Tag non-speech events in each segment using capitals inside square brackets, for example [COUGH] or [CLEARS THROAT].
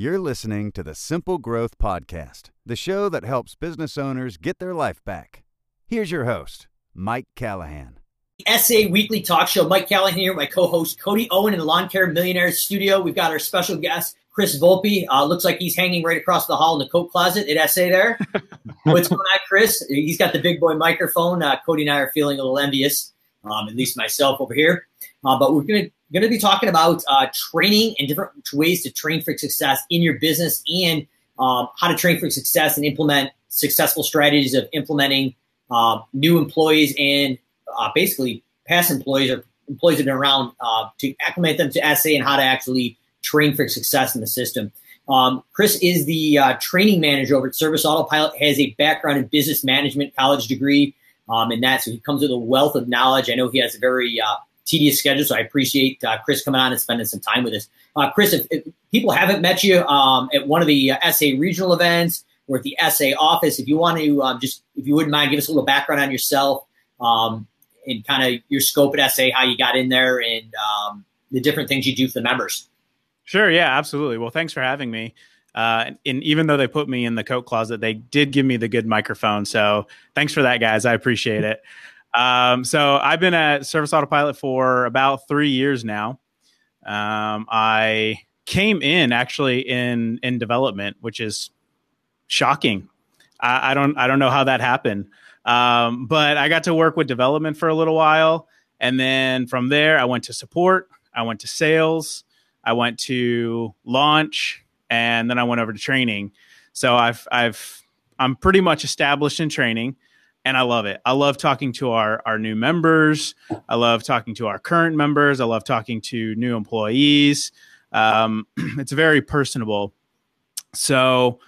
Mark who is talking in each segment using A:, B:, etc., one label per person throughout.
A: You're listening to the Simple Growth Podcast, the show that helps business owners get their life back. Here's your host, Mike Callahan.
B: SA Weekly Talk Show. Mike Callahan here, my co-host Cody Owen in the Lawn Care Millionaires Studio. We've got our special guest Chris Volpe. Uh, looks like he's hanging right across the hall in the coat closet at SA there. [LAUGHS] What's going on, Chris? He's got the big boy microphone. Uh, Cody and I are feeling a little envious, um, at least myself over here. Uh, but we're going to going to be talking about uh, training and different ways to train for success in your business and um, how to train for success and implement successful strategies of implementing uh, new employees and uh, basically past employees or employees that have been around uh, to acclimate them to SA and how to actually train for success in the system. Um, Chris is the uh, training manager over at Service Autopilot, has a background in business management, college degree, um, and that. So he comes with a wealth of knowledge. I know he has a very uh, tedious schedule. So I appreciate uh, Chris coming on and spending some time with us. Uh, Chris, if, if, people haven't met you um, at one of the uh, SA regional events or at the SA office, if you want to um, just, if you wouldn't mind, give us a little background on yourself um, and kind of your scope at SA, how you got in there, and um, the different things you do for the members.
C: Sure. Yeah, absolutely. Well, thanks for having me. Uh, and even though they put me in the coat closet, they did give me the good microphone. So thanks for that, guys. I appreciate it. Um, so I've been at Service Autopilot for about three years now. Um, I came in actually in in development, which is shocking. I, I don't I don't know how that happened, um, but I got to work with development for a little while, and then from there I went to support. I went to sales. I went to launch, and then I went over to training. So I've I've I'm pretty much established in training and I love it. I love talking to our our new members. I love talking to our current members. I love talking to new employees. Um, [CLEARS THROAT] it's very personable. So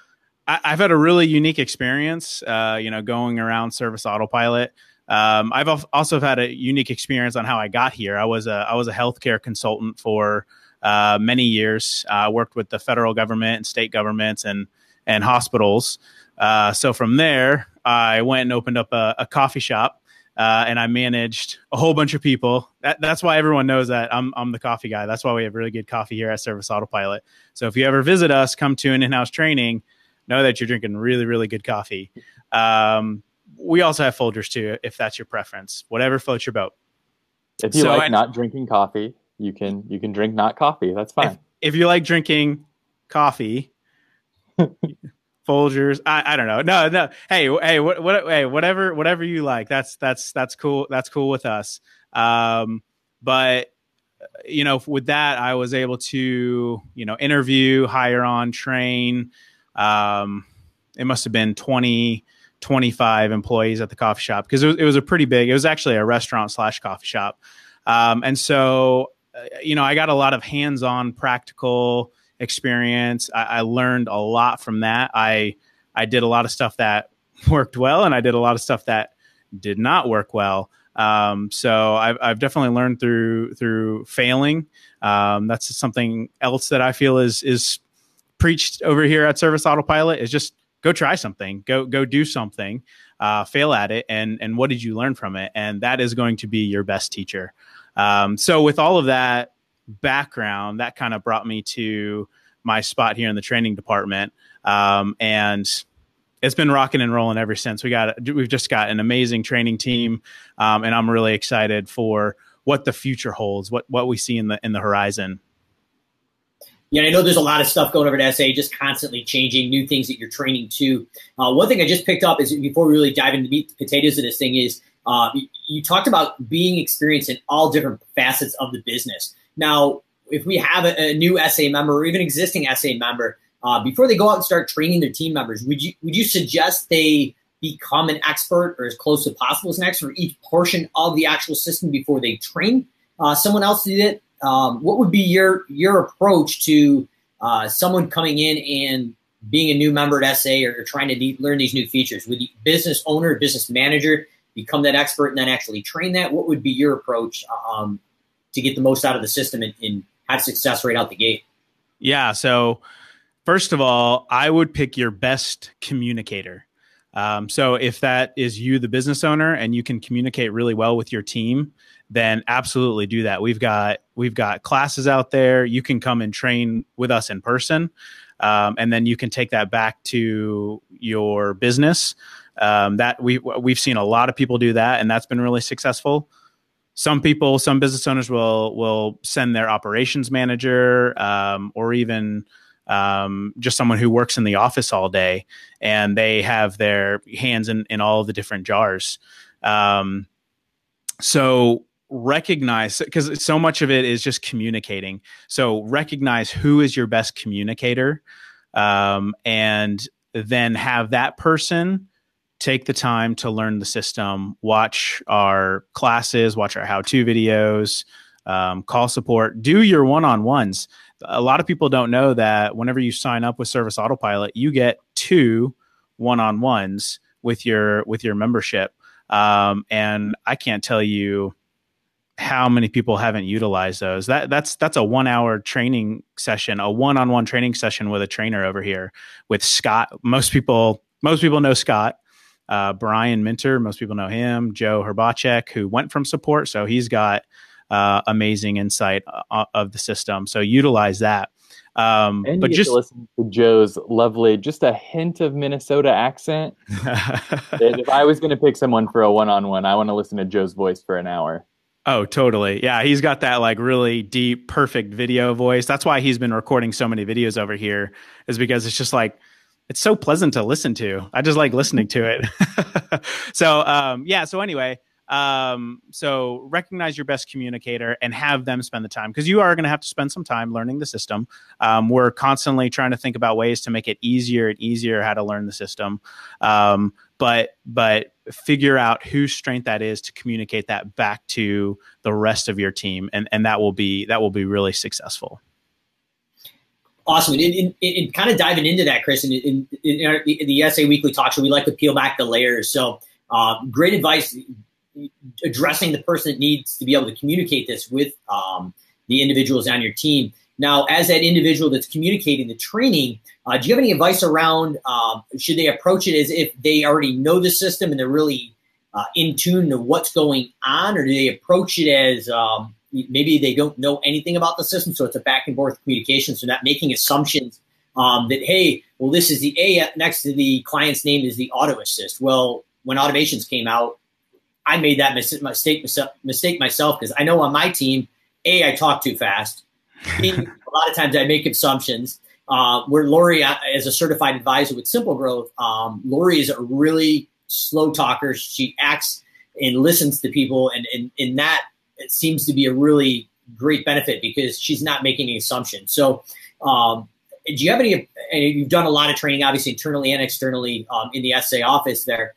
C: I, have had a really unique experience. Uh, you know, going around Service Autopilot. Um, I've also had a unique experience on how I got here. I was a I was a healthcare consultant for uh, many years. Uh, I worked with the federal government and state governments and and hospitals. Uh, so from there, I went and opened up a, a coffee shop. Uh, and I managed a whole bunch of people. That, that's why everyone knows that I'm, I'm the coffee guy. That's why we have really good coffee here at Service Autopilot. So if you ever visit us, come to an in-house training, know that you're drinking really, really good coffee. Um, we also have Folgers too, if that's your preference. Whatever floats your boat.
D: If you so like I, not drinking coffee, you can you can drink not coffee. That's fine.
C: If, if you like drinking coffee, [LAUGHS] Folgers. I, I don't know. No, no. Hey, hey, what, what, hey, whatever, whatever you like. That's that's that's cool. That's cool with us. Um, but you know, with that, I was able to you know interview, hire on, train. Um, it must have been 20, 25 employees at the coffee shop because it was, it was a pretty big. It was actually a restaurant slash coffee shop, um, and so uh, you know, I got a lot of hands-on, practical experience. I, I learned a lot from that. I I did a lot of stuff that [LAUGHS] worked well, and I did a lot of stuff that did not work well. Um, so I've, I've definitely learned through through failing. Um, that's something else that I feel is is preached over here at Service Autopilot is just go try something, go go do something, uh, fail at it, and and what did you learn from it? And that is going to be your best teacher. Um, so with all of that background, that kind of brought me to my spot here in the training department. Um, and it's been rocking and rolling ever since. We got we've just got an amazing training team, um, and I'm really excited for what the future holds, what what we see in the in the horizon.
B: Yeah, I know there's a lot of stuff going over at SA, just constantly changing, new things that you're training to. Uh, one thing I just picked up is before we really dive into the meat potatoes of this thing is uh, you, you talked about being experienced in all different facets of the business. Now, if we have a, a new SA member or even existing SA member, uh, before they go out and start training their team members, would you would you suggest they become an expert or as close as possible as an expert for each portion of the actual system before they train uh, someone else to do it? Um, what would be your your approach to uh, someone coming in and being a new member at SA or, trying to de- learn these new features? Would the business owner, business manager become that expert and then actually train that? What would be your approach um, to get the most out of the system and, and have success right out the gate?
C: Yeah. So, first of all, I would pick your best communicator. Um, so, if that is you, the business owner, and you can communicate really well with your team, then absolutely do that. We've got we've got classes out there. You can come and train with us in person. um, and then you can take that back to your business. Um, that we we've seen a lot of people do that, and that's been really successful. Some people, some business owners will will send their operations manager um, or even um, just someone who works in the office all day, and they have their hands in in all the different jars. Um, so recognize because so much of it is just communicating so recognize who is your best communicator um, and then have that person take the time to learn the system watch our classes watch our how-to videos um, call support do your one-on-ones a lot of people don't know that whenever you sign up with service autopilot you get two one-on-ones with your with your membership um, and i can't tell you how many people haven't utilized those. That that's that's a one hour training session, a one on one training session with a trainer over here with Scott. Most people most people know Scott. Uh, Brian Minter, most people know him. Joe Herbacek, who went from support, so he's got uh, amazing insight uh, of the system. So utilize that.
D: Um, and but just listen to Joe's lovely, just a hint of Minnesota accent. [LAUGHS] if I was going to pick someone for a one-on-one, I want to listen to Joe's voice for an hour.
C: Oh, totally. Yeah, he's got that like really deep, perfect video voice. That's why he's been recording so many videos over here, is because it's just like it's so pleasant to listen to. I just like listening to it. [LAUGHS] so, um, yeah. So anyway, um, so recognize your best communicator and have them spend the time because you are going to have to spend some time learning the system. Um, we're constantly trying to think about ways to make it easier and easier how to learn the system. Um, but but figure out whose strength that is to communicate that back to the rest of your team, and and that will be that will be really successful.
B: Awesome. And, and, and kind of diving into that, Chris, in, in, in, our, in the SA Weekly Talk Show, we like to peel back the layers. So, uh, great advice addressing the person that needs to be able to communicate this with um, the individuals on your team. Now, as that individual that's communicating the training, uh, do you have any advice around um, should they approach it as if they already know the system and they're really uh, in tune to what's going on, or do they approach it as um, maybe they don't know anything about the system, so it's a back and forth communication, so not making assumptions um, that hey, well, this is the A next to the client's name is the auto assist. Well, when automations came out, I made that mistake mistake myself because I know on my team, a I talk too fast. a lot of times I make assumptions. Uh, where Lori, uh, as a certified advisor with Simple Growth, um, Lori is a really slow talker. She acts and listens to people, and in and that seems to be a really great benefit because she's not making any assumptions. So, um, do you have any? You've done a lot of training, obviously internally and externally um, in the SA office there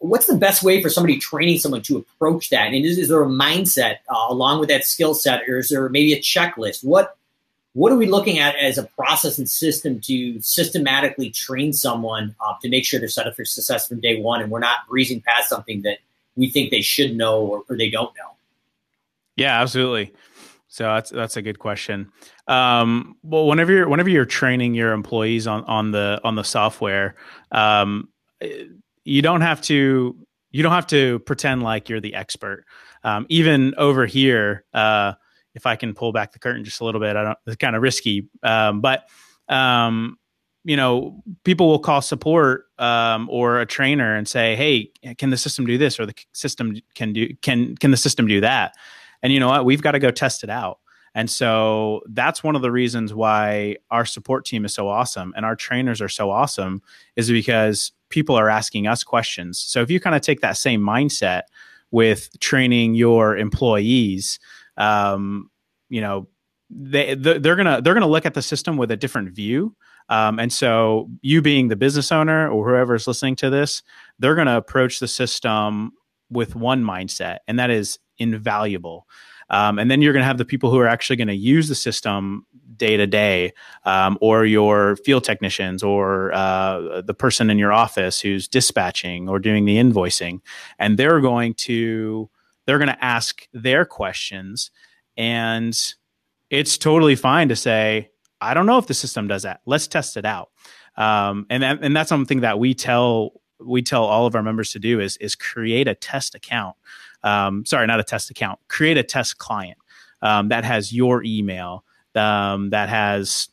B: what's the best way for somebody training someone to approach that? And is, is there a mindset uh, along with that skill set, or is there maybe a checklist? What what are we looking at as a process and system to systematically train someone uh, to make sure they're set up for success from day one, and we're not breezing past something that we think they should know or, or they don't know?
C: Yeah, absolutely. So that's that's a good question. Um, well, whenever you're whenever you're training your employees on on the on the software, um, you don't have to you don't have to pretend like you're the expert. Um, even over here, uh, if I can pull back the curtain just a little bit, I don't. It's kind of risky, um, but um, you know, people will call support um, or a trainer and say, "Hey, can the system do this?" or "The system can do can can the system do that?" And you know what? We've got to go test it out. And so that's one of the reasons why our support team is so awesome and our trainers are so awesome is because people are asking us questions. So if you kind of take that same mindset with training your employees, um, you know, they they're gonna they're gonna look at the system with a different view. Um, and so you being the business owner or whoever is listening to this, they're gonna approach the system with one mindset, and that is invaluable. Um, and then you're going to have the people who are actually going to use the system day to day, um, or your field technicians, or uh, the person in your office who's dispatching or doing the invoicing, and they're going to they're going to ask their questions, and it's totally fine to say, I don't know if the system does that. Let's test it out. Um, and that, and that's something that we tell we tell all of our members to do is is create a test account um, sorry, not a test account, create a test client um, that has your email, um, that has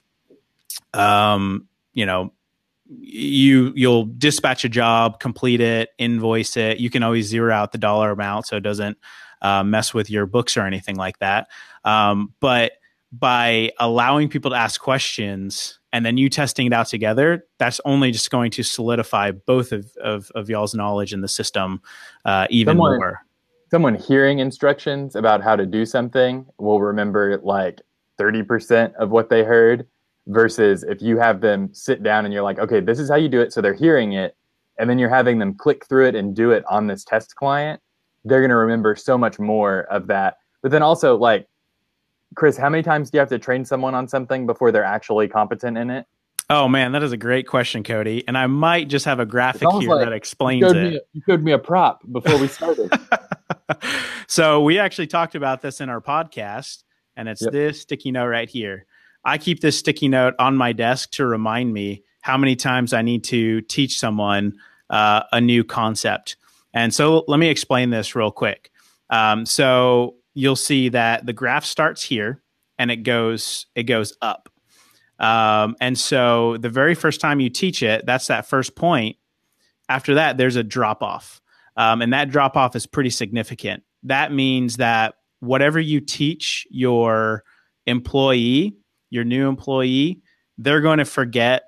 C: um, you know, you you'll dispatch a job, complete it, invoice it. You can always zero out the dollar amount so it doesn't uh, mess with your books or anything like that. Um, but by allowing people to ask questions and then you testing it out together, that's only just going to solidify both of, of, of y'all's knowledge in the system uh, even someone, more.
D: Someone hearing instructions about how to do something will remember like 30% of what they heard versus if you have them sit down and you're like, okay, this is how you do it. So they're hearing it. And then you're having them click through it and do it on this test client. They're going to remember so much more of that. But then also, like, Chris, how many times do you have to train someone on something before they're actually competent in it?
C: Oh man, that is a great question, Cody. And I might just have a graphic here like that explains you it.
D: Me, you showed me a prop before we started. [LAUGHS] [LAUGHS]
C: so we actually talked about this in our podcast, and it's yep. this sticky note right here. I keep this sticky note on my desk to remind me how many times I need to teach someone uh, a new concept. And so let me explain this real quick. Um, so you'll see that the graph starts here and it goes it goes up. Um, and so the very first time you teach it, that's that first point. After that, there's a drop off, um, and that drop off is pretty significant. That means that whatever you teach your employee your new employee, they're going to forget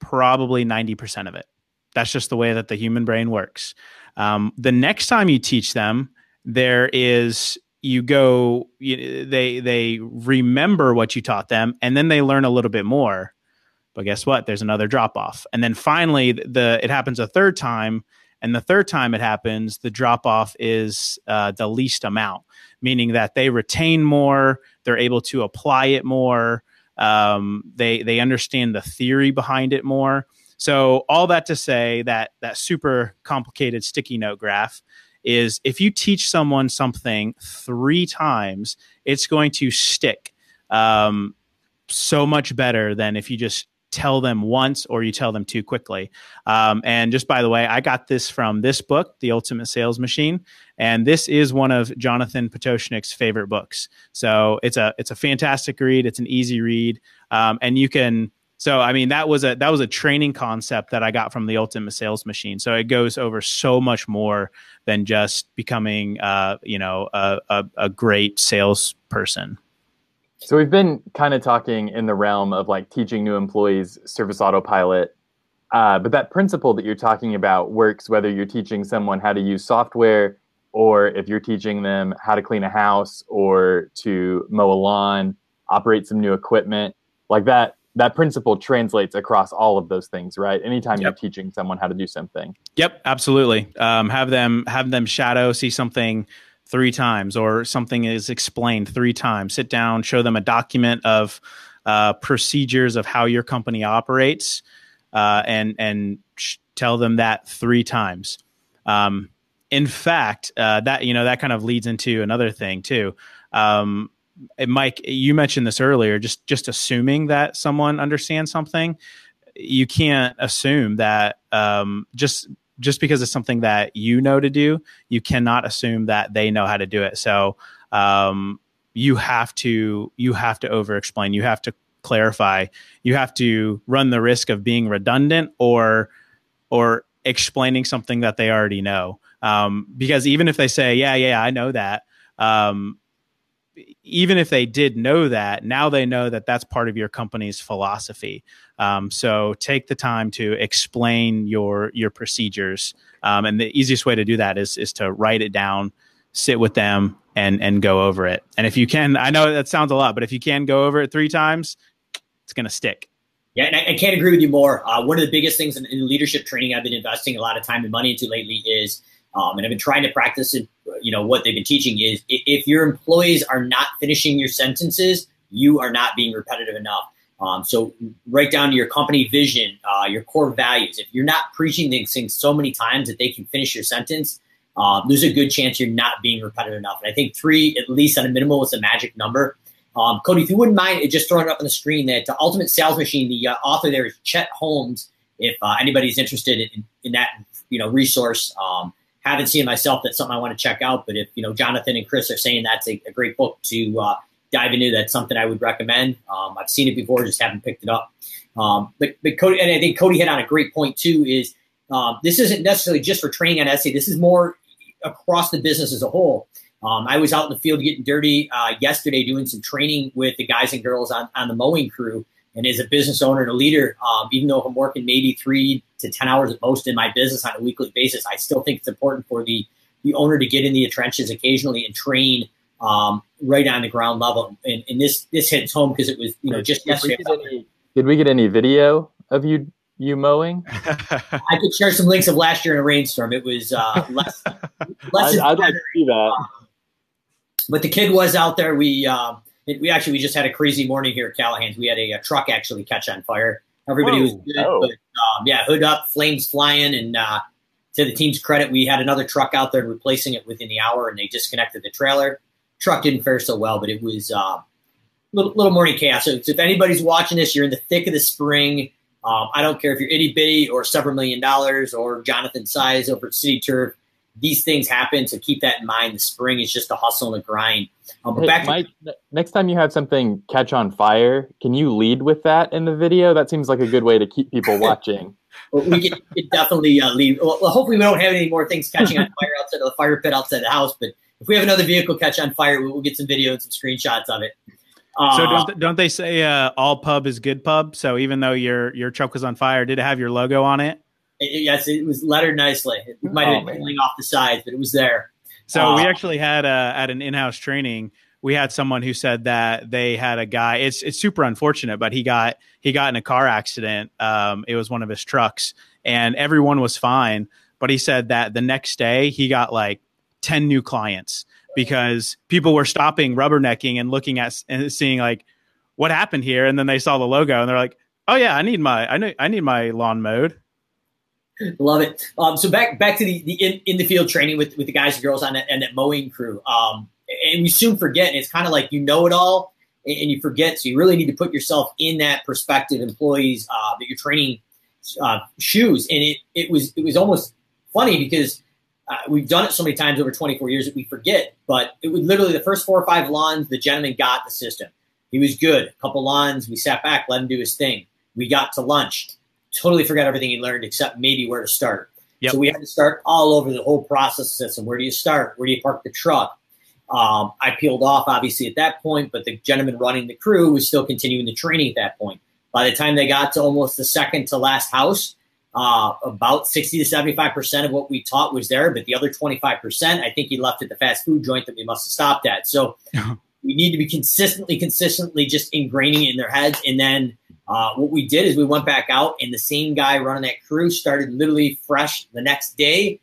C: probably 90% of it. That's just the way that the human brain works. Um, the next time you teach them, there is you go you, they they remember what you taught them and then they learn a little bit more but guess what there's another drop off and then finally the it happens a third time and the third time it happens the drop off is uh, the least amount meaning that they retain more, they're able to apply it more, um, they they understand the theory behind it more. So all that to say that that super complicated sticky note graph is if you teach someone something three times, it's going to stick um, so much better than if you just tell them once or you tell them too quickly. Um, and just by the way, I got this from this book, The Ultimate Sales Machine, and this is one of Jonathan Potoshnik's favorite books. So it's a it's a fantastic read. It's an easy read, um, and you can. So I mean that was a that was a training concept that I got from the Ultimate Sales Machine. So it goes over so much more than just becoming uh, you know a, a, a great salesperson.
D: So we've been kind of talking in the realm of like teaching new employees service autopilot. Uh, but that principle that you're talking about works whether you're teaching someone how to use software or if you're teaching them how to clean a house or to mow a lawn, operate some new equipment. Like that that principle translates across all of those things, right? Anytime yep. you're teaching someone how to do something.
C: Yep, absolutely. Um, have them have them shadow, see something three times or something is explained three times. Sit down, show them a document of uh, procedures of how your company operates, uh, and and sh- tell them that three times. Um, in fact, uh, that you know that kind of leads into another thing too. Um, Mike, you mentioned this earlier. Just just assuming that someone understands something, you can't assume that um, just just because it's something that you know to do, you cannot assume that they know how to do it. So um, you have to you have to over explain. You have to clarify. You have to run the risk of being redundant or or explaining something that they already know. Um, because even if they say, "Yeah, yeah, I know that," um, even if they did know that, now they know that that's part of your company's philosophy. Um, so take the time to explain your your procedures, um, and the easiest way to do that is is to write it down, sit with them, and and go over it. And if you can, I know that sounds a lot, but if you can go over it three times, it's going to stick.
B: Yeah, and I, I, can't agree with you more. Uh, one of the biggest things in, in leadership training I've been investing a lot of time and money into lately is um, and I've been trying to practice it. You know what they've been teaching is if your employees are not finishing your sentences, you are not being repetitive enough. Um, so write down your company vision, uh, your core values. If you're not preaching these things so many times that they can finish your sentence, uh, there's a good chance you're not being repetitive enough. And I think three, at least at a minimum, is a magic number. Um, Cody, if you wouldn't mind just throwing it up on the screen, that the Ultimate Sales Machine, the uh, author there is Chet Holmes. If uh, anybody's interested in, in, that, you know, resource, um, haven't seen myself. That's something I want to check out. But if you know Jonathan and Chris are saying that's a, a great book to uh, dive into, that's something I would recommend. Um, I've seen it before, just haven't picked it up. Um, but, but Cody, and I think Cody hit on a great point too. Is um, this isn't necessarily just for training on SA. This is more across the business as a whole. Um, I was out in the field getting dirty uh, yesterday, doing some training with the guys and girls on, on the mowing crew. And as a business owner and a leader, um, even though I'm working maybe three to ten hours at most in my business on a weekly basis, I still think it's important for the the owner to get in the trenches occasionally and train um, right on the ground level. And, and this this hits home because it was you know just
D: did
B: yesterday.
D: We any, did we get any video of you you mowing? [LAUGHS]
B: I could share some links of last year in a rainstorm. It was uh, [LAUGHS] less. less
D: I'd, I'd like to see that.
B: But the kid was out there. We uh, we actually we just had a crazy morning here at Callahan's. We had a, a truck actually catch on fire. Everybody Whoa. was good, oh. but um, yeah, hood up, flames flying, and uh, to the team's credit, we had another truck out there replacing it within the hour, and they disconnected the trailer. Truck didn't fare so well, but it was uh, little, little morning chaos. So, so, if anybody's watching this, you're in the thick of the spring. Um, I don't care if you're itty bitty or several million dollars or Jonathan Size over at City Turf these things happen. So keep that in mind. The spring is just a hustle and a grind. Um,
D: but hey, back Mike, to- next time you have something catch on fire, can you lead with that in the video? That seems like a good way to keep people [LAUGHS] watching.
B: well, we can, definitely uh, leave. Well, hopefully, we don't have any more things catching on fire outside of the fire pit outside the house. But if we have another vehicle catch on fire, we'll, get some video and some screenshots of it.
C: Uh, so don't, don't they say uh, all pub is good pub? So even though your your truck was on fire, did it have your logo on it?
B: It, yes, it was lettered nicely. It might have oh, been peeling off the sides, but it was there.
C: So uh, we actually had uh, at an in-house training, we had someone who said that they had a guy. It's it's super unfortunate, but he got he got in a car accident. Um, it was one of his trucks, and everyone was fine. But he said that the next day he got like ten new clients because people were stopping rubbernecking and looking at and seeing like what happened here, and then they saw the logo and they're like, "Oh yeah, I need my I need I need my lawn mowed."
B: Love it. Um, so back back to the, the in, in, the field training with, with the guys and girls on that, and that mowing crew. Um, and we soon forget. it's kind of like you know it all, and, you forget. So you really need to put yourself in that perspective, employees uh, that you're training uh, shoes. And it it was it was almost funny because uh, we've done it so many times over 24 years that we forget. But it was literally the first four or five lawns the gentleman got the system. He was good. A couple lawns, we sat back, let him do his thing. We got to lunch totally forgot everything he learned except maybe where to start. Yep. So we had to start all over the whole process system. Where do you start? Where do you park the truck? Um, I peeled off obviously at that point, but the gentleman running the crew was still continuing the training at that point. By the time they got to almost the second to last house, uh, about 60 to 75% of what we taught was there, but the other 25%, I think he left at the fast food joint that we must have stopped at. So [LAUGHS] we need to be consistently, consistently just ingraining it in their heads. And then uh, what we did is we went back out, and the same guy running that crew started literally fresh the next day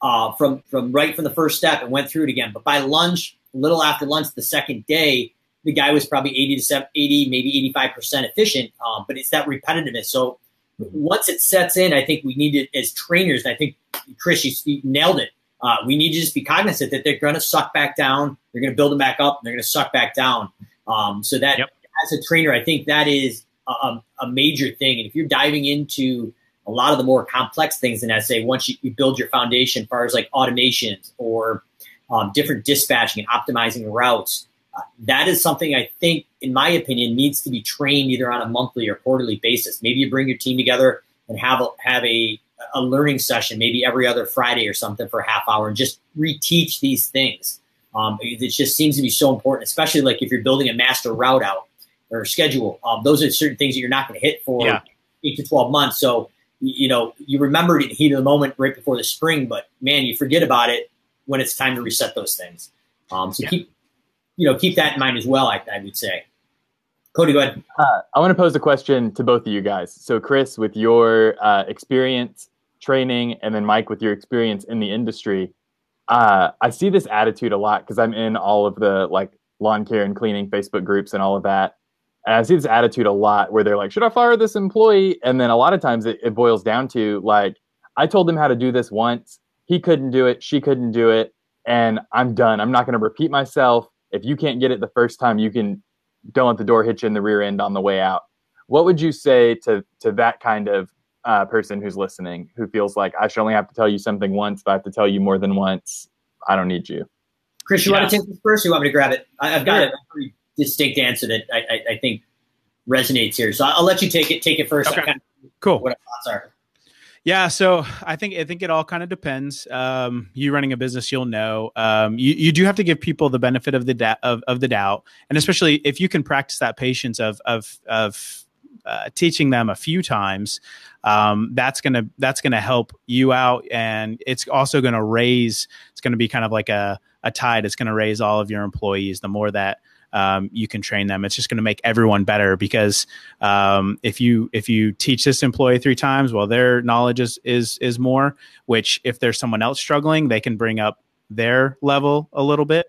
B: uh, from from right from the first step and went through it again. But by lunch, a little after lunch, the second day, the guy was probably 80 to 70, 80, maybe 85 percent efficient. Um, but it's that repetitiveness. So once it sets in, I think we need it as trainers. And I think Chris, you, you nailed it. Uh, we need to just be cognizant that they're going to suck back down. They're going to build them back up. And they're going to suck back down. Um, so that yep. as a trainer, I think that is a, a, major thing. And if you're diving into a lot of the more complex things in SA, once you, you build your foundation, as far as like automations or um, different dispatching and optimizing routes, uh, that is something I think, in my opinion, needs to be trained either on a monthly or quarterly basis. Maybe you bring your team together and have a, have a a learning session, maybe every other Friday or something for a half hour, and just reteach these things. Um, it just seems to be so important, especially like if you're building a master route out or schedule. Um, those are certain things that you're not going to hit for yeah. eight to 12 months. So, you know, you remember it in the heat of the moment right before the spring, but man, you forget about it when it's time to reset those things. Um, so yeah. keep, you know, keep that in mind as well. I, I would say. Cody, go ahead.
D: Uh, I want to pose a question to both of you guys. So, Chris, with your uh, experience training, and then Mike, with your experience in the industry, uh, I see this attitude a lot because I'm in all of the like lawn care and cleaning Facebook groups and all of that. And I see this attitude a lot where they're like, should I fire this employee? And then a lot of times it, it boils down to like, I told him how to do this once. He couldn't do it. She couldn't do it. And I'm done. I'm not going to repeat myself. If you can't get it the first time, you can don't let the door hit you in the rear end on the way out. What would you say to to that kind of uh, person who's listening, who feels like I should only have to tell you something once, but I have to tell you more than once? I don't need you.
B: Chris, you yeah. want to take this first? Or you want me to grab it? I, have got sure. it distinct answer that I, I, I think resonates here. So I'll let you take it take it first.
C: Okay. Kind of cool.
B: What our thoughts are?
C: Yeah, so I think I think it all kind of depends. Um, you running a business, you'll know. Um, you you do have to give people the benefit of the da- of, of the doubt, and especially if you can practice that patience of of of uh, teaching them a few times, um, that's gonna that's gonna help you out, and it's also gonna raise. It's gonna be kind of like a a tide. It's gonna raise all of your employees. The more that um, you can train them. It's just going to make everyone better because um, if you if you teach this employee three times, well, their knowledge is is is more. Which if there's someone else struggling, they can bring up their level a little bit.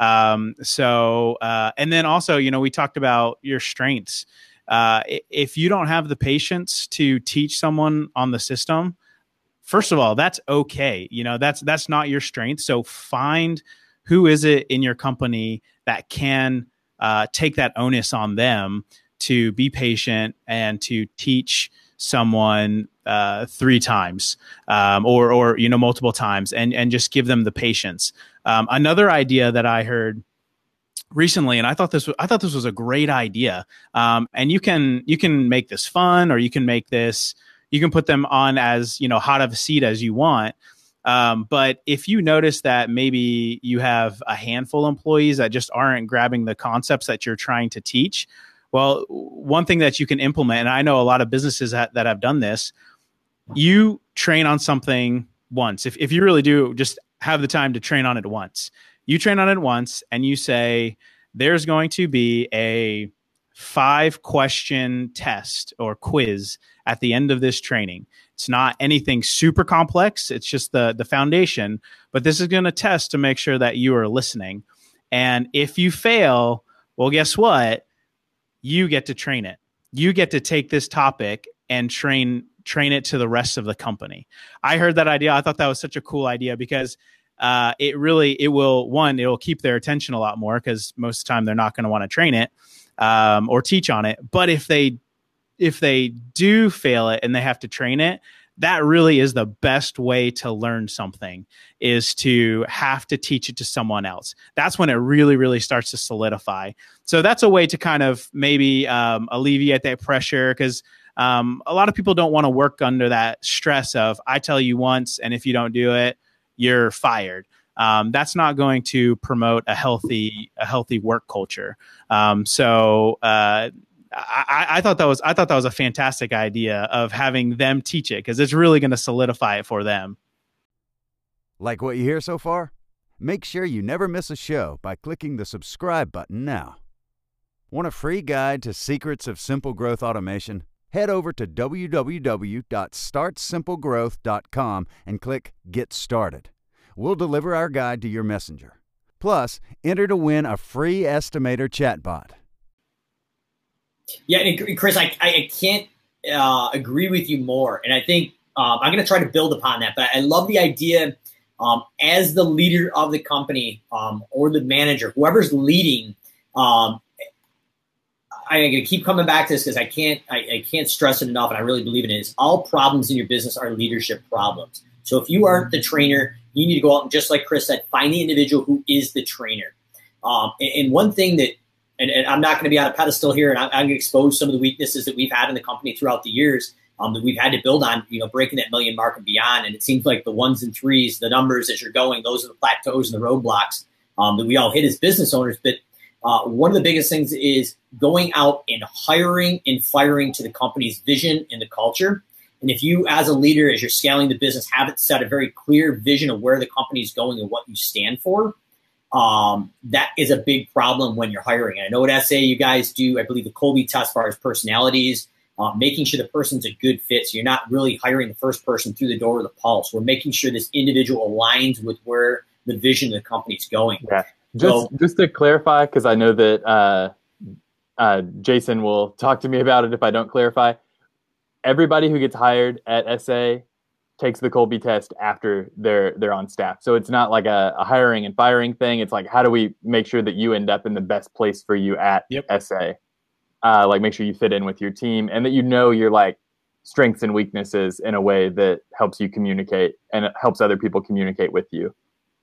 C: Um, so uh, and then also, you know, we talked about your strengths. Uh, if you don't have the patience to teach someone on the system, first of all, that's okay. You know, that's that's not your strength. So find who is it in your company that can uh, take that onus on them to be patient and to teach someone uh, three times um, or or you know multiple times and and just give them the patience. Um, another idea that I heard recently and i thought this was i thought this was a great idea um, and you can you can make this fun or you can make this you can put them on as you know hot of a seat as you want um, but if you notice that maybe you have a handful of employees that just aren't grabbing the concepts that you're trying to teach, well, one thing that you can implement, and I know a lot of businesses that, that have done this, you train on something once. If, if you really do just have the time to train on it once, you train on it once and you say, there's going to be a five question test or quiz at the end of this training. It's not anything super complex. It's just the the foundation, but this is going to test to make sure that you are listening. And if you fail, well guess what? You get to train it. You get to take this topic and train train it to the rest of the company. I heard that idea. I thought that was such a cool idea because uh, it really it will one it will keep their attention a lot more because most of the time they're not going to want to train it um, or teach on it. But if they if they do fail it and they have to train it, that really is the best way to learn something is to have to teach it to someone else. That's when it really really starts to solidify. So that's a way to kind of maybe um, alleviate that pressure because um, a lot of people don't want to work under that stress of i tell you once and if you don't do it you're fired. Um, that's not going to promote a healthy a healthy work culture. Um, so uh, I, I, thought that was I thought that was a fantastic idea of having them teach it because it's really going to solidify it for them.
A: Like what you hear so far? Make sure you never miss a show by clicking the subscribe button now. Want a free guide to secrets of simple growth automation? Head over to www.startsimplegrowth.com and click Get Started. We'll deliver our guide to your messenger. Plus, enter to win a free estimator chatbot.
B: Yeah, and Chris, I, I can't uh, agree with you more. And I think um, I'm going to try to build upon that. But I love the idea um, as the leader of the company um, or the manager, whoever's leading. Um, I'm going to keep coming back to this because I can't I, I, can't stress it enough, and I really believe in it. Is all problems in your business are leadership problems. So if you aren't the trainer, you need to go out and just like Chris said, find the individual who is the trainer. Um, and, and one thing that and, and I'm not going to be on a pedestal here, and I'm, I'm going to expose some of the weaknesses that we've had in the company throughout the years um, that we've had to build on, you know, breaking that million mark and beyond. And it seems like the ones and threes, the numbers as you're going, those are the plateaus and the roadblocks um, that we all hit as business owners. But uh, one of the biggest things is going out and hiring and firing to the company's vision and the culture. And if you, as a leader, as you're scaling the business, haven't set a very clear vision of where the company is going and what you stand for, um, that is a big problem when you're hiring. And I know at SA you guys do, I believe, the Kolbe test as far as personalities, uh, making sure the person's a good fit. So you're not really hiring the first person through the door of the pulse. We're making sure this individual aligns with where the vision of the company's going.
D: Yeah. Just, so, just to clarify, because I know that uh, uh, Jason will talk to me about it if I don't clarify. Everybody who gets hired at SA takes the Kolbe test after they're they're on staff. So it's not like a, a, hiring and firing thing. It's like how do we make sure that you end up in the best place for you at yep. SA? Uh, like make sure you fit in with your team and that you know your like strengths and weaknesses in a way that helps you communicate and it helps other people communicate with you.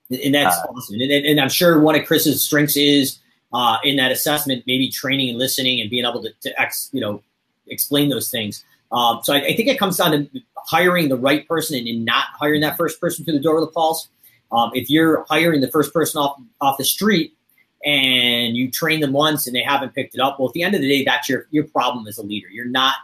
B: And that's uh, awesome. And, and, I'm sure one of Chris's strengths is uh, in that assessment, maybe training and listening and being able to, to ex, you know, explain those things. Um, so I, I, think it comes down to hiring the right person and, and, not hiring that first person through the door of the pulse. Um, if you're hiring the first person off off the street and you train them once and they haven't picked it up, well, at the end of the day, that's your your problem as a leader. You're not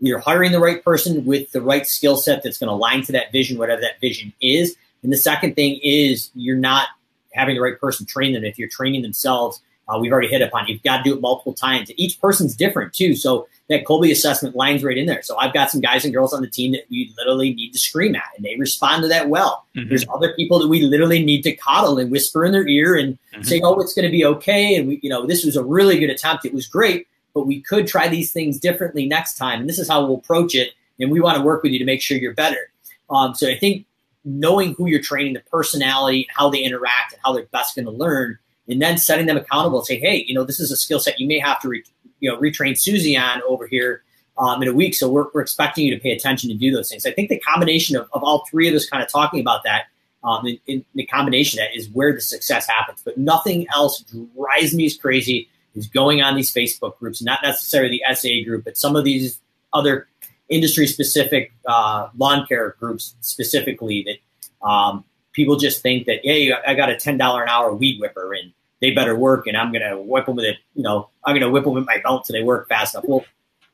B: you're hiring the right person with the right skill set that's going to align to that vision, whatever that vision is. And the second thing is you're not having the right person train them. If you're training themselves, uh, we've already hit upon. You've got to do it multiple times. Each person's different too. So that Kolbe assessment lines right in there. So I've got some guys and girls on the team that we literally need to scream at, and they respond to that well. Mm-hmm. There's other people that we literally need to coddle and whisper in their ear and mm-hmm. say, "Oh, it's going to be okay." And we, you know, this was a really good attempt. It was great, but we could try these things differently next time. And this is how we'll approach it. And we want to work with you to make sure you're better. Um, so I think knowing who you're training, the personality, how they interact, and how they're best going to learn, and then setting them accountable. Say, hey, you know, this is a skill set you may have to, re- you know, retrain Susie on over here um, in a week. So we're, we're expecting you to pay attention to do those things. I think the combination of, of all three of us kind of talking about that, um, in, in the combination that is where the success happens. But nothing else drives me crazy is going on these Facebook groups, not necessarily the SA group, but some of these other industry specific uh, lawn care groups specifically that um, people just think that hey I got a ten dollar an hour weed whipper and they better work and I'm gonna whip them with it you know I'm gonna whip them with my belt so they work fast enough. Well,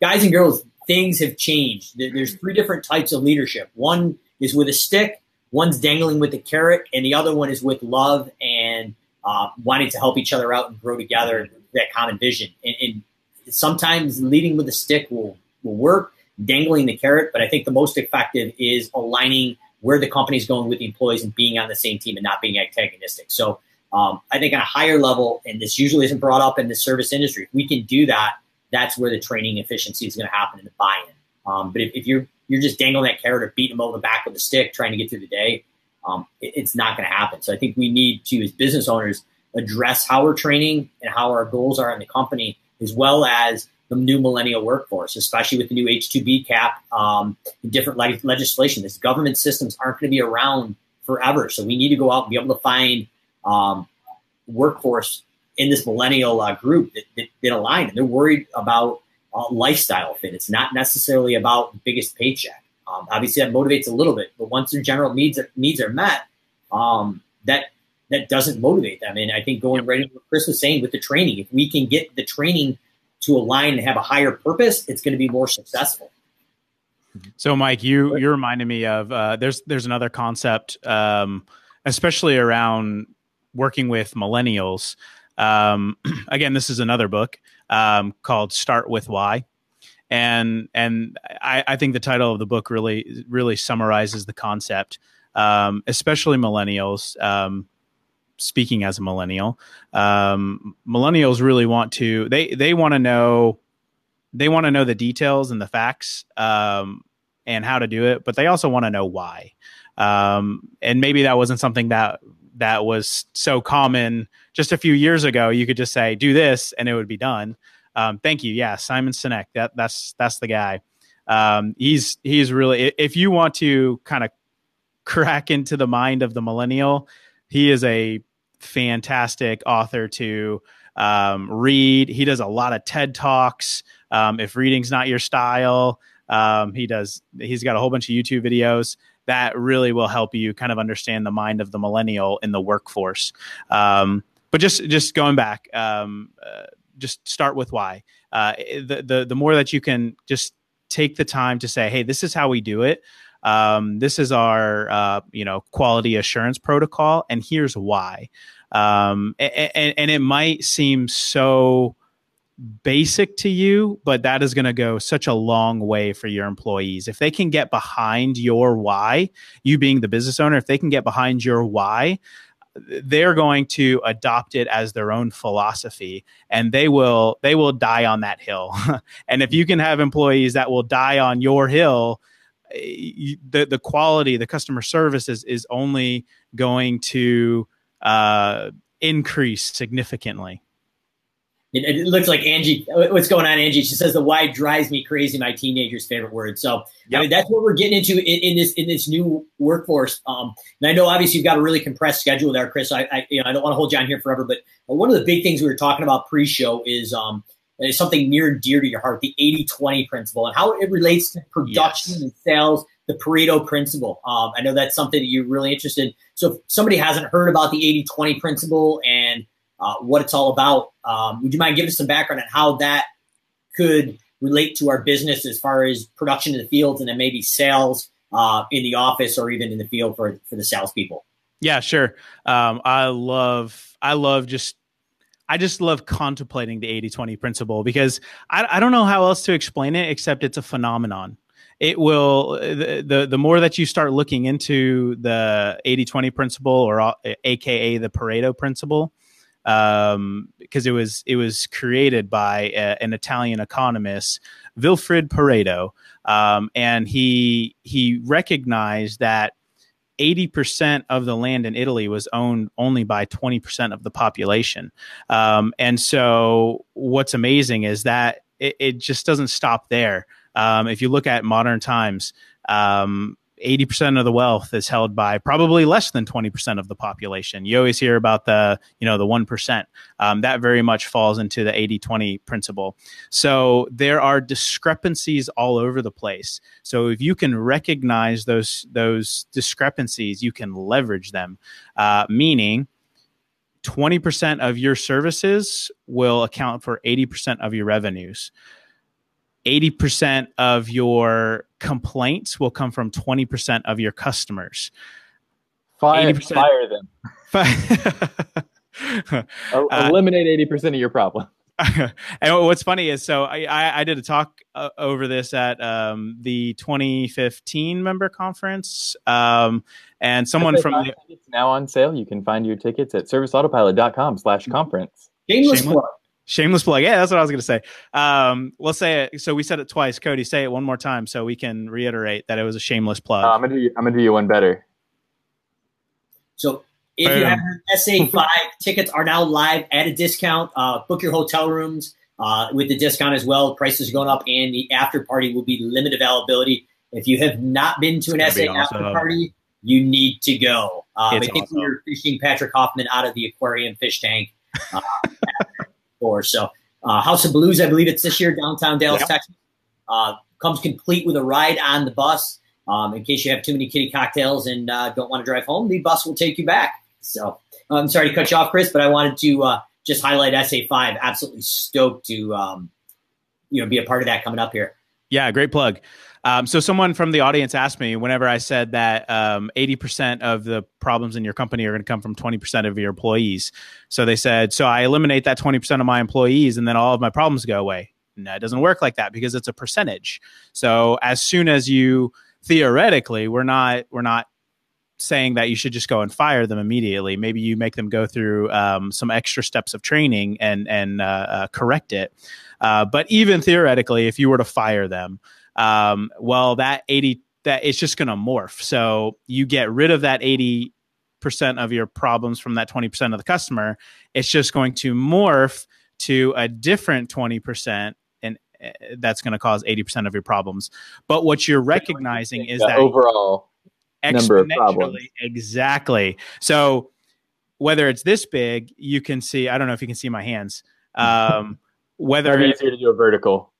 B: guys and girls, things have changed. There's three different types of leadership. One is with a stick, one's dangling with a carrot, and the other one is with love and uh, wanting to help each other out and grow together. That common vision and, and sometimes leading with a stick will will work dangling the carrot, but I think the most effective is aligning where the company is going with the employees and being on the same team and not being antagonistic. So um, I think on a higher level, and this usually isn't brought up in the service industry, if we can do that, that's where the training efficiency is going to happen in the buy-in. Um, but if, if, you're you're just dangling that carrot or beating them over the back with a stick trying to get through the day, um, it, it's not going to happen. So I think we need to, as business owners, address how we're training and how our goals are in the company, as well as the new millennial workforce, especially with the new H-2B cap, um, different le- legislation. This government systems aren't going to be around forever, so we need to go out and be able to find um, workforce in this millennial uh, group that, that, that, align, and they're worried about uh, lifestyle fit. It's not necessarily about the biggest paycheck. Um, obviously, that motivates a little bit, but once their general needs are, needs are met, um, that that doesn't motivate them. And I think going right into what Chris was saying with the training, if we can get the training to align and have a higher purpose, it's going to be more successful.
C: So, Mike, you you reminded me of uh, there's there's another concept, um, especially around working with millennials. Um, [CLEARS THROAT] again, this is another book um, called "Start with Why," and and I, I, think the title of the book really really summarizes the concept, um, especially millennials. Um, speaking as a millennial, um, millennials really want to they they want to know they want to know the details and the facts um, and how to do it, but they also want to know why. Um, and maybe that wasn't something that that was so common just a few years ago. You could just say do this and it would be done. Um, thank you. Yeah, Simon Sinek. That that's that's the guy. Um, he's he's really if you want to kind of crack into the mind of the millennial he is a fantastic author to um, read. He does a lot of TED talks. Um, if reading's not your style, um, he does. He's got a whole bunch of YouTube videos that really will help you kind of understand the mind of the millennial in the workforce. Um, but just just going back, um, uh, just start with why. Uh, the the the more that you can just take the time to say, hey, this is how we do it um, this is our uh, you know quality assurance protocol and here's why um, and, and, it might seem so basic to you but that is going to go such a long way for your employees if they can get behind your why you being the business owner if they can get behind your why they're going to adopt it as their own philosophy and they will they will die on that hill [LAUGHS] and if you can have employees that will die on your hill the the quality, the customer service is is only going to uh, increase significantly.
B: It, it, looks like Angie. What's going on, Angie? She says the why drives me crazy. My teenager's favorite word. So yep. I mean, that's what we're getting into in, in, this in this new workforce. Um, and I know obviously you've got a really compressed schedule there, Chris. I, I you know I don't want to hold you on here forever, but one of the big things we were talking about pre-show is um is something near and dear to your heart, the 80-20 principle, and how it relates to production yes. and sales. The Pareto principle. Um, I know that's something that you're really interested in. So if somebody hasn't heard about the 80-20 principle and uh, what it's all about. Um, would you mind giving us some background on how that could relate to our business as far as production in the fields and then maybe sales uh, in the office or even in the field for for the salespeople?
C: Yeah, sure. Um, I love I love just I just love contemplating the 80-20 principle because I, I don't know how else to explain it except it's a phenomenon it will the, the, the more that you start looking into the 80-20 principle or aka the pareto principle um, because it was it was created by a, an Italian economist, Vilfredo Pareto, um, and he he recognized that. 80% of the land in Italy was owned only by 20% of the population. Um, and so, what's amazing is that it, it just doesn't stop there. Um, if you look at modern times, um, 80% of the wealth is held by probably less than 20% of the population. You always hear about the, you know, the 1%. Um, that very much falls into the 80-20 principle. So there are discrepancies all over the place. So if you can recognize those, those discrepancies, you can leverage them, uh, meaning 20% of your services will account for 80% of your revenues. 80% of your complaints will come from 20% of your customers.
D: Fire, fire them. [LAUGHS] Fire. Eliminate 80% of your problem. [LAUGHS]
C: and what's funny is, so I, I did a talk uh, over this at um, the 2015 member conference, um, and someone from the,
D: it's now on sale. You can find your tickets at serviceautopilot.com/slash conference.
B: Shameless plug.
C: Shameless plug. Yeah, that's what I was going to say. Um, we'll say it. So we said it twice. Cody, say it one more time so we can reiterate that it was a shameless plug.
D: Uh, I'm gonna do. You, I'm gonna do you one better.
B: So if Bam. you have SA [LAUGHS] five tickets are now live at a discount. Uh, book your hotel rooms uh, with the discount as well. Prices are going up, and the after party will be limited availability. If you have not been to an SA awesome. after party, you need to go. Um, I think awesome. we are fishing Patrick Hoffman out of the aquarium fish tank. [LAUGHS] Before. So uh, House of Blues, I believe it's this year, downtown Dallas, yep. Texas. Uh, comes complete with a ride on the bus. Um, in case you have too many kitty cocktails and uh, don't want to drive home, the bus will take you back. So I'm sorry to cut you off, Chris, but I wanted to uh, just highlight SA5. Absolutely stoked to um, you know be a part of that coming up here.
C: Yeah, great plug. Um, so someone from the audience asked me whenever I said that um, 80% of the problems in your company are going to come from 20% of your employees. So they said, so I eliminate that 20% of my employees and then all of my problems go away. No, it doesn't work like that because it's a percentage. So as soon as you theoretically, we're not we're not saying that you should just go and fire them immediately. Maybe you make them go through um, some extra steps of training and and uh, uh, correct it. Uh, but even theoretically, if you were to fire them, um, well, that 80, that it's just going to morph. So you get rid of that 80 percent of your problems from that 20% of the customer. It's just going to morph to a different 20% and uh, that's going to cause 80% of your problems. But what you're recognizing is that
D: overall number of problems.
C: Exactly. So whether it's this big, you can see, I don't know if you can see my hands. Um, [LAUGHS] whether
D: it's easier to do a vertical,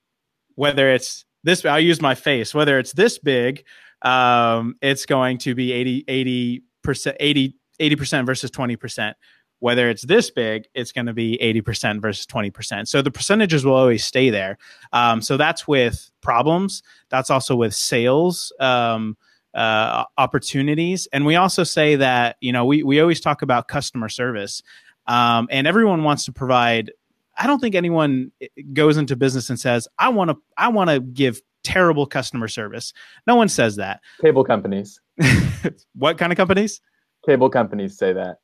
C: whether it's this I'll use my face. Whether it's this big, um, it's going to be 80 80 percent 80 percent versus twenty percent. Whether it's this big, it's going to be 80% versus 20%. So the percentages will always stay there. Um, so that's with problems. That's also with sales um, uh, opportunities. And we also say that, you know, we, we always talk about customer service. Um, and everyone wants to provide I don't think anyone eh, goes into business and says, "I want to, I want to give terrible customer service." No one says that.
D: Cable companies. [LAUGHS]
C: what kind of companies?
D: Cable companies say that.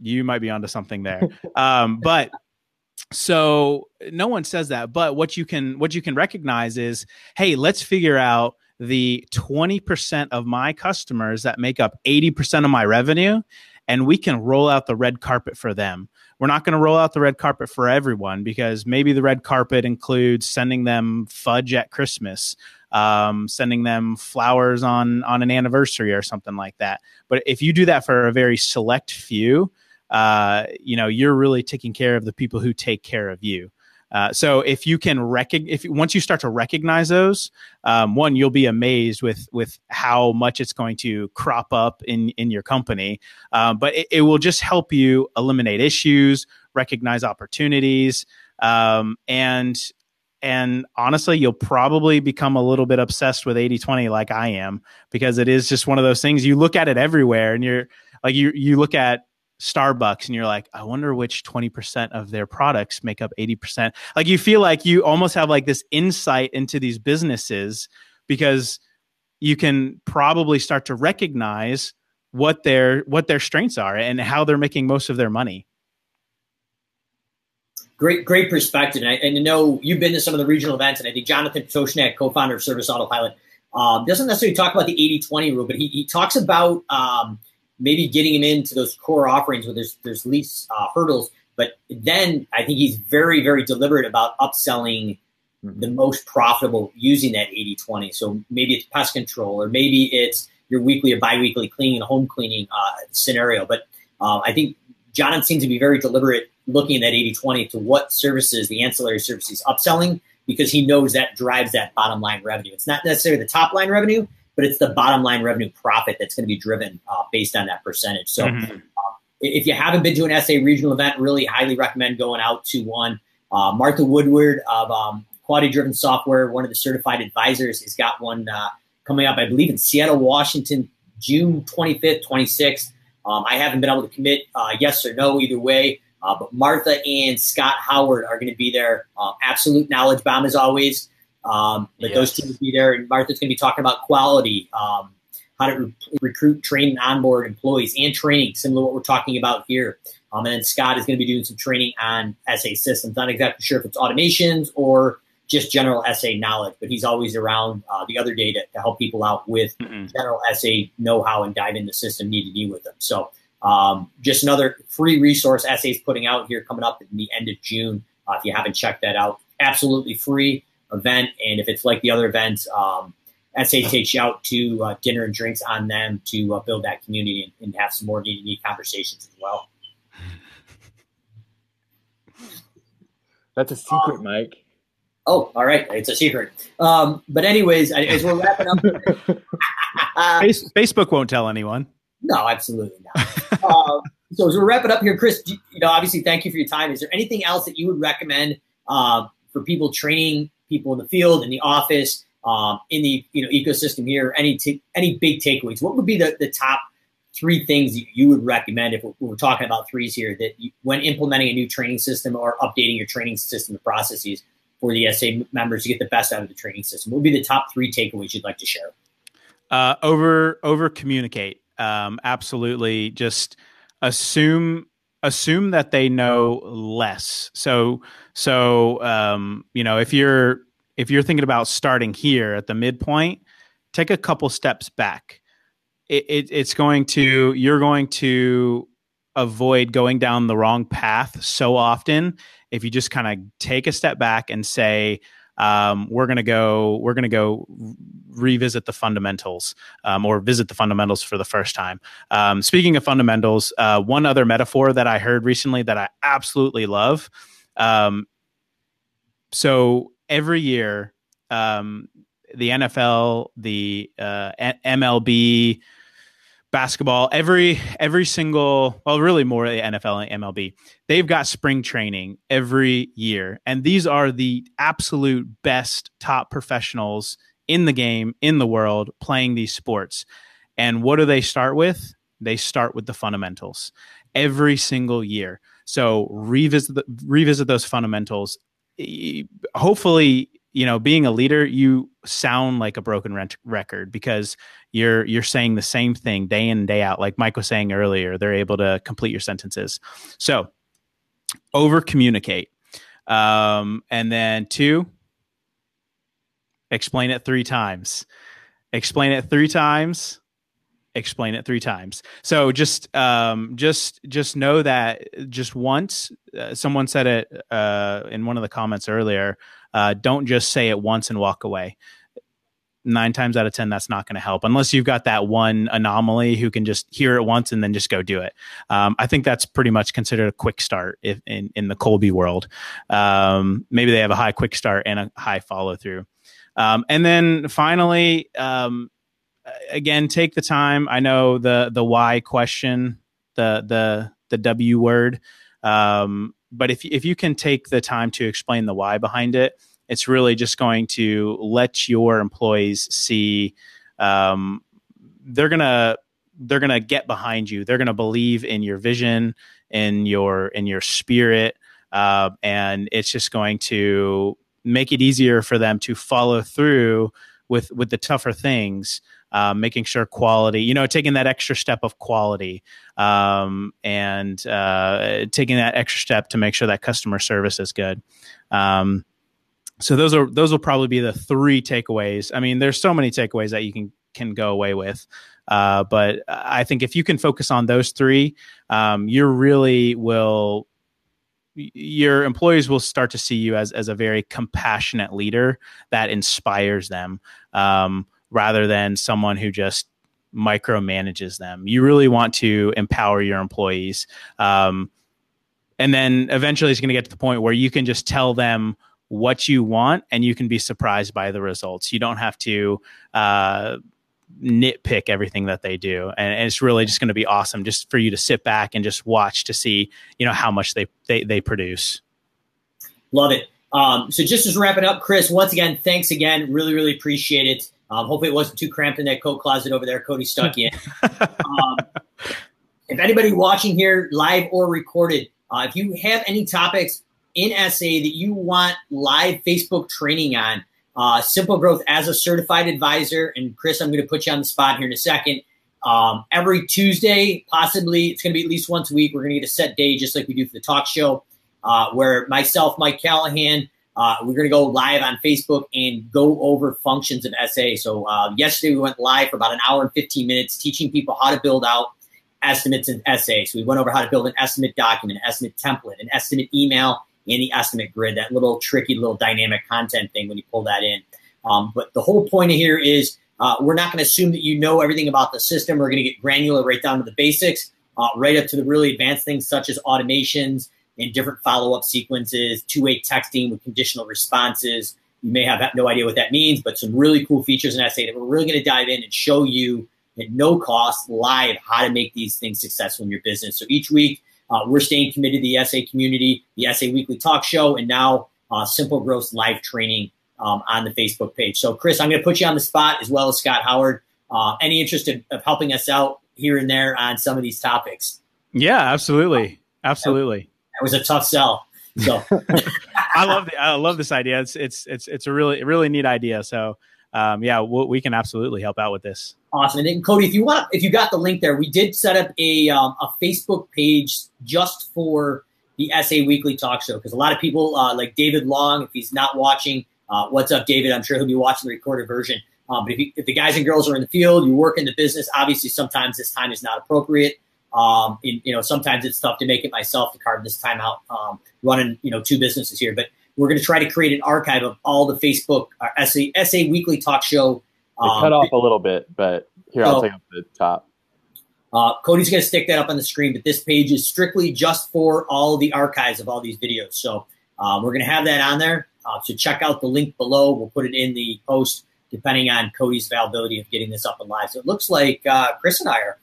C: You might be onto something there. um, but so no one says that. But what you can, what you can recognize is, hey, let's figure out the 20% of my customers that make up 80% of my revenue and we can roll out the red carpet for them we're not going to roll out the red carpet for everyone because maybe the red carpet includes sending them fudge at Christmas, um, sending them flowers on on an anniversary or something like that. But if you do that for a very select few, uh, you know, you're really taking care of the people who take care of you. Uh, so if you can recognize, if once you start to recognize those, um, one you'll be amazed with with how much it's going to crop up in in your company. Um, but it, it, will just help you eliminate issues, recognize opportunities, um, and and honestly, you'll probably become a little bit obsessed with 80 20 like I am because it is just one of those things you look at it everywhere and you're like you you look at Starbucks and you're like, I wonder which 20% of their products make up 80%. Like you feel like you almost have like this insight into these businesses because you can probably start to recognize what their what their strengths are and how they're making most of their money.
B: Great, great perspective. And I, and I know you've been to some of the regional events, and I think Jonathan Toshnak, co-founder of Service Autopilot, um, doesn't necessarily talk about the 80-20 rule, but he, he talks about um, – maybe getting him into those core offerings where there's there's least uh, hurdles. But then I think he's very very deliberate about upselling mm-hmm. the most profitable using that 80-20. So maybe it's pest control or maybe it's your weekly or biweekly cleaning home cleaning uh, scenario. But uh, I think John seems to be very deliberate looking at that 80-20 to what services, the ancillary services, upselling because he knows that drives that bottom line revenue. It's not necessarily the top line revenue, but it's the bottom line revenue profit that's going to be driven uh, based on that percentage. So mm-hmm. uh, if you haven't been to an SA regional event, really highly recommend going out to one. Uh, Martha Woodward of um, Quality Driven Software, one of the certified advisors, has got one uh, coming up, I believe, in Seattle, Washington, June 25th, 26th. Um, I haven't been able to commit uh, yes or no either way. Uh, but Martha and Scott Howard are going to be there. absolute knowledge bomb as always. Um, but yes. those two will be there, and Martha's going to be talking about quality, um, how to re- recruit, train, and onboard employees, and training, similar to what we're talking about here. Um, and then Scott is going to be doing some training on SA systems. Not exactly sure if it's automations or just general SA knowledge, but he's always around uh, the other day to, to, help people out with mm general SA know-how and dive into the system need to be with them. So um, just another free resource SA is putting out here coming up in the end of June. Uh, if you haven't checked that out, absolutely free event. And if it's like the other events, um, SA takes you out to uh, dinner and drinks on them to uh, build that community and, and have some more neat, neat conversations as well.
D: That's a secret, um, Mike.
B: Oh, all right. It's a secret. Um, but anyways, as we're wrapping up, [LAUGHS] [LAUGHS]
C: Facebook won't tell anyone.
B: No, absolutely not. uh, so as we're wrapping up here, Chris, you know, obviously, thank you for your time. Is there anything else that you would recommend uh, for people training people in the field, in the office, um, in the you know ecosystem here? Any t- any big takeaways? What would be the, the top three things that you would recommend if we're, we're talking about threes here that you, when implementing a new training system or updating your training system and processes for the SA members to get the best out of the training system? What would be the top three takeaways you'd like to share?
C: Uh, over over communicate. Um, absolutely, just assume assume that they know less. So so um, you know if you're if you're thinking about starting here at the midpoint, take a couple steps back. It, it, it's going to you're going to avoid going down the wrong path so often if you just kind of take a step back and say um, we're going to go we're going to go revisit the fundamentals um, or visit the fundamentals for the first time. Um, speaking of fundamentals uh, one other metaphor that i heard recently that i absolutely love. Um, so every year um, the nfl the uh, mlb basketball every every single well really more the NFL and MLB they've got spring training every year. And these are the absolute best top professionals in the game in the world playing these sports. And what do they start with? They start with the fundamentals every single year. So revisit the, revisit those fundamentals. Hopefully you know being a leader you sound like a broken record because you're you're saying the same thing day in and day out like mike was saying earlier they're able to complete your sentences so over communicate um, and then two explain it three times explain it three times explain it three times. So just um, just just know that just once uh, someone said it uh, in one of the comments earlier. Uh, don't just say it once and walk away. Nine times out of ten, that's not going to help unless you've got that one anomaly who can just hear it once and then just go do it. Um, I think that's pretty much considered a quick start if, in in the Kolbe world. Um, maybe they have a high quick start and a high follow through. Um, and then finally, um, again, take the time. I know the the why question, the the the W word, um, but if if you can take the time to explain the why behind it, it's really just going to let your employees see um, they're gonna they're gonna get behind you. They're gonna believe in your vision, in your in your spirit, uh, and it's just going to make it easier for them to follow through with with the tougher things um, making sure quality, you know, taking that extra step of quality um, and uh, taking that extra step to make sure that customer service is good. Um, so those are those will probably be the three takeaways. I mean, there's so many takeaways that you can can go away with, uh, but I think if you can focus on those three, um, you really will your employees will start to see you as as a very compassionate leader that inspires them. Um, rather than someone who just micromanages them. You really want to empower your employees. Um, and then eventually it's going to get to the point where you can just tell them what you want and you can be surprised by the results. You don't have to uh, nitpick everything that they do. And, and it's really just going to be awesome just for you to sit back and just watch to see, you know, how much they, they, they produce.
B: Love it. Um, so just as wrapping up, Chris, once again, thanks again. Really, really appreciate it. Um, hopefully, it wasn't too cramped in that coat closet over there. Cody stuck in. [LAUGHS] um, if anybody watching here, live or recorded, uh, if you have any topics in SA that you want live Facebook training on, uh, Simple Growth as a certified advisor, and Chris, I'm going to put you on the spot here in a second. Um, every Tuesday, possibly it's going to be at least once a week. We're going to get a set day, just like we do for the talk show, uh, where myself, Mike Callahan, uh, we're going to go live on Facebook and go over functions of SA. So uh, yesterday we went live for about an hour and 15 minutes teaching people how to build out estimates in SA. So we went over how to build an estimate document, an estimate template, an estimate email, and the estimate grid, that little tricky little dynamic content thing when you pull that in. Um, but the whole point of here is uh, we're not going to assume that you know everything about the system. We're going to get granular right down to the basics, uh, right up to the really advanced things such as automations, in different follow up sequences, two way texting with conditional responses. You may have no idea what that means, but some really cool features in SA that we're really going to dive in and show you at no cost live how to make these things successful in your business. So each week, uh, we're staying committed to the SA community, the SA Weekly Talk Show, and now uh, Simple Growth live training um, on the Facebook page. So, Chris, I'm going to put you on the spot as well as Scott Howard. Uh, any interest in, of helping us out here and there on some of these topics?
C: Yeah, absolutely. Absolutely
B: was a tough sell. So [LAUGHS]
C: I love the, I love this idea. It's it's it's it's a really really neat idea. So um, yeah, we'll, we can absolutely help out with this.
B: Awesome. And then Cody, if you want, if you got the link there, we did set up a um, a Facebook page just for the SA Weekly Talk Show because a lot of people uh, like David Long, if he's not watching, uh, what's up, David? I'm sure he'll be watching the recorded version. Um, but if, you, if the guys and girls are in the field, you work in the business, obviously sometimes this time is not appropriate. Um, and, you know, sometimes it's tough to make it myself to carve this time out, um, running, you know, two businesses here. But we're going to try to create an archive of all the Facebook uh, SA, SA Weekly Talk Show.
D: Um, cut off a little bit, but here, I'll take up the top.
B: Uh, Cody's going to stick that up on the screen, but this page is strictly just for all the archives of all these videos. So um, we're going to have that on there. Uh, so check out the link below. We'll put it in the post depending on Cody's availability of getting this up and live. So it looks like uh, Chris and I are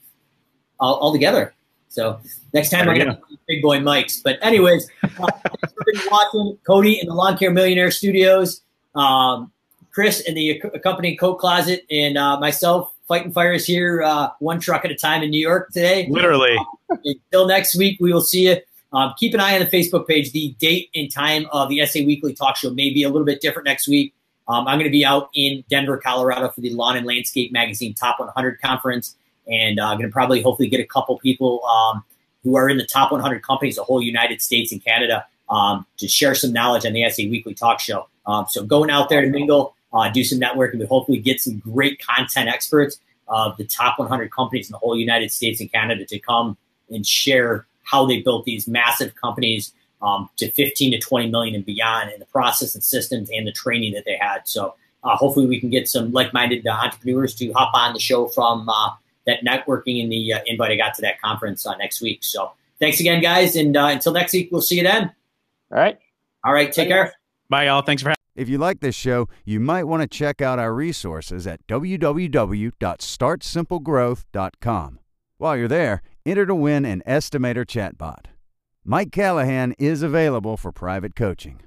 B: all, all together. So next time we're gonna big boy mics. But anyways, uh, thanks for watching Cody in the Lawn Care Millionaire Studios, um, Chris in the accompanying coat closet, and uh, myself fighting fires here, uh, one truck at a time in New York today.
C: Literally.
B: until next week, we will see you. Um, keep an eye on the Facebook page. The date and time of the SA Weekly Talk Show may be a little bit different next week. Um, I'm going to be out in Denver, Colorado for the Lawn and Landscape Magazine Top 100 conference and I'm uh, going to probably hopefully get a couple people um, who are in the top 100 companies, the whole United States and Canada, um, to share some knowledge on the SA Weekly Talk Show. Um, so going out there to mingle, uh, do some networking, but hopefully get some great content experts of the top 100 companies in the whole United States and Canada to come and share how they built these massive companies um, to 15 to 20 million and beyond in the process and systems and the training that they had. So uh, hopefully we can get some like-minded uh, entrepreneurs to hop on the show from uh, that networking and the uh, invite I got to that conference uh, next week. So thanks again, guys. And uh, until next week, we'll see you then.
D: All right.
B: All right. Take care.
C: Bye, y'all. Thanks for having
A: If you like this show, you might want to check out our resources at www.startsimplegrowth.com. While you're there, enter to win an estimator chatbot. Mike Callahan is available for private coaching.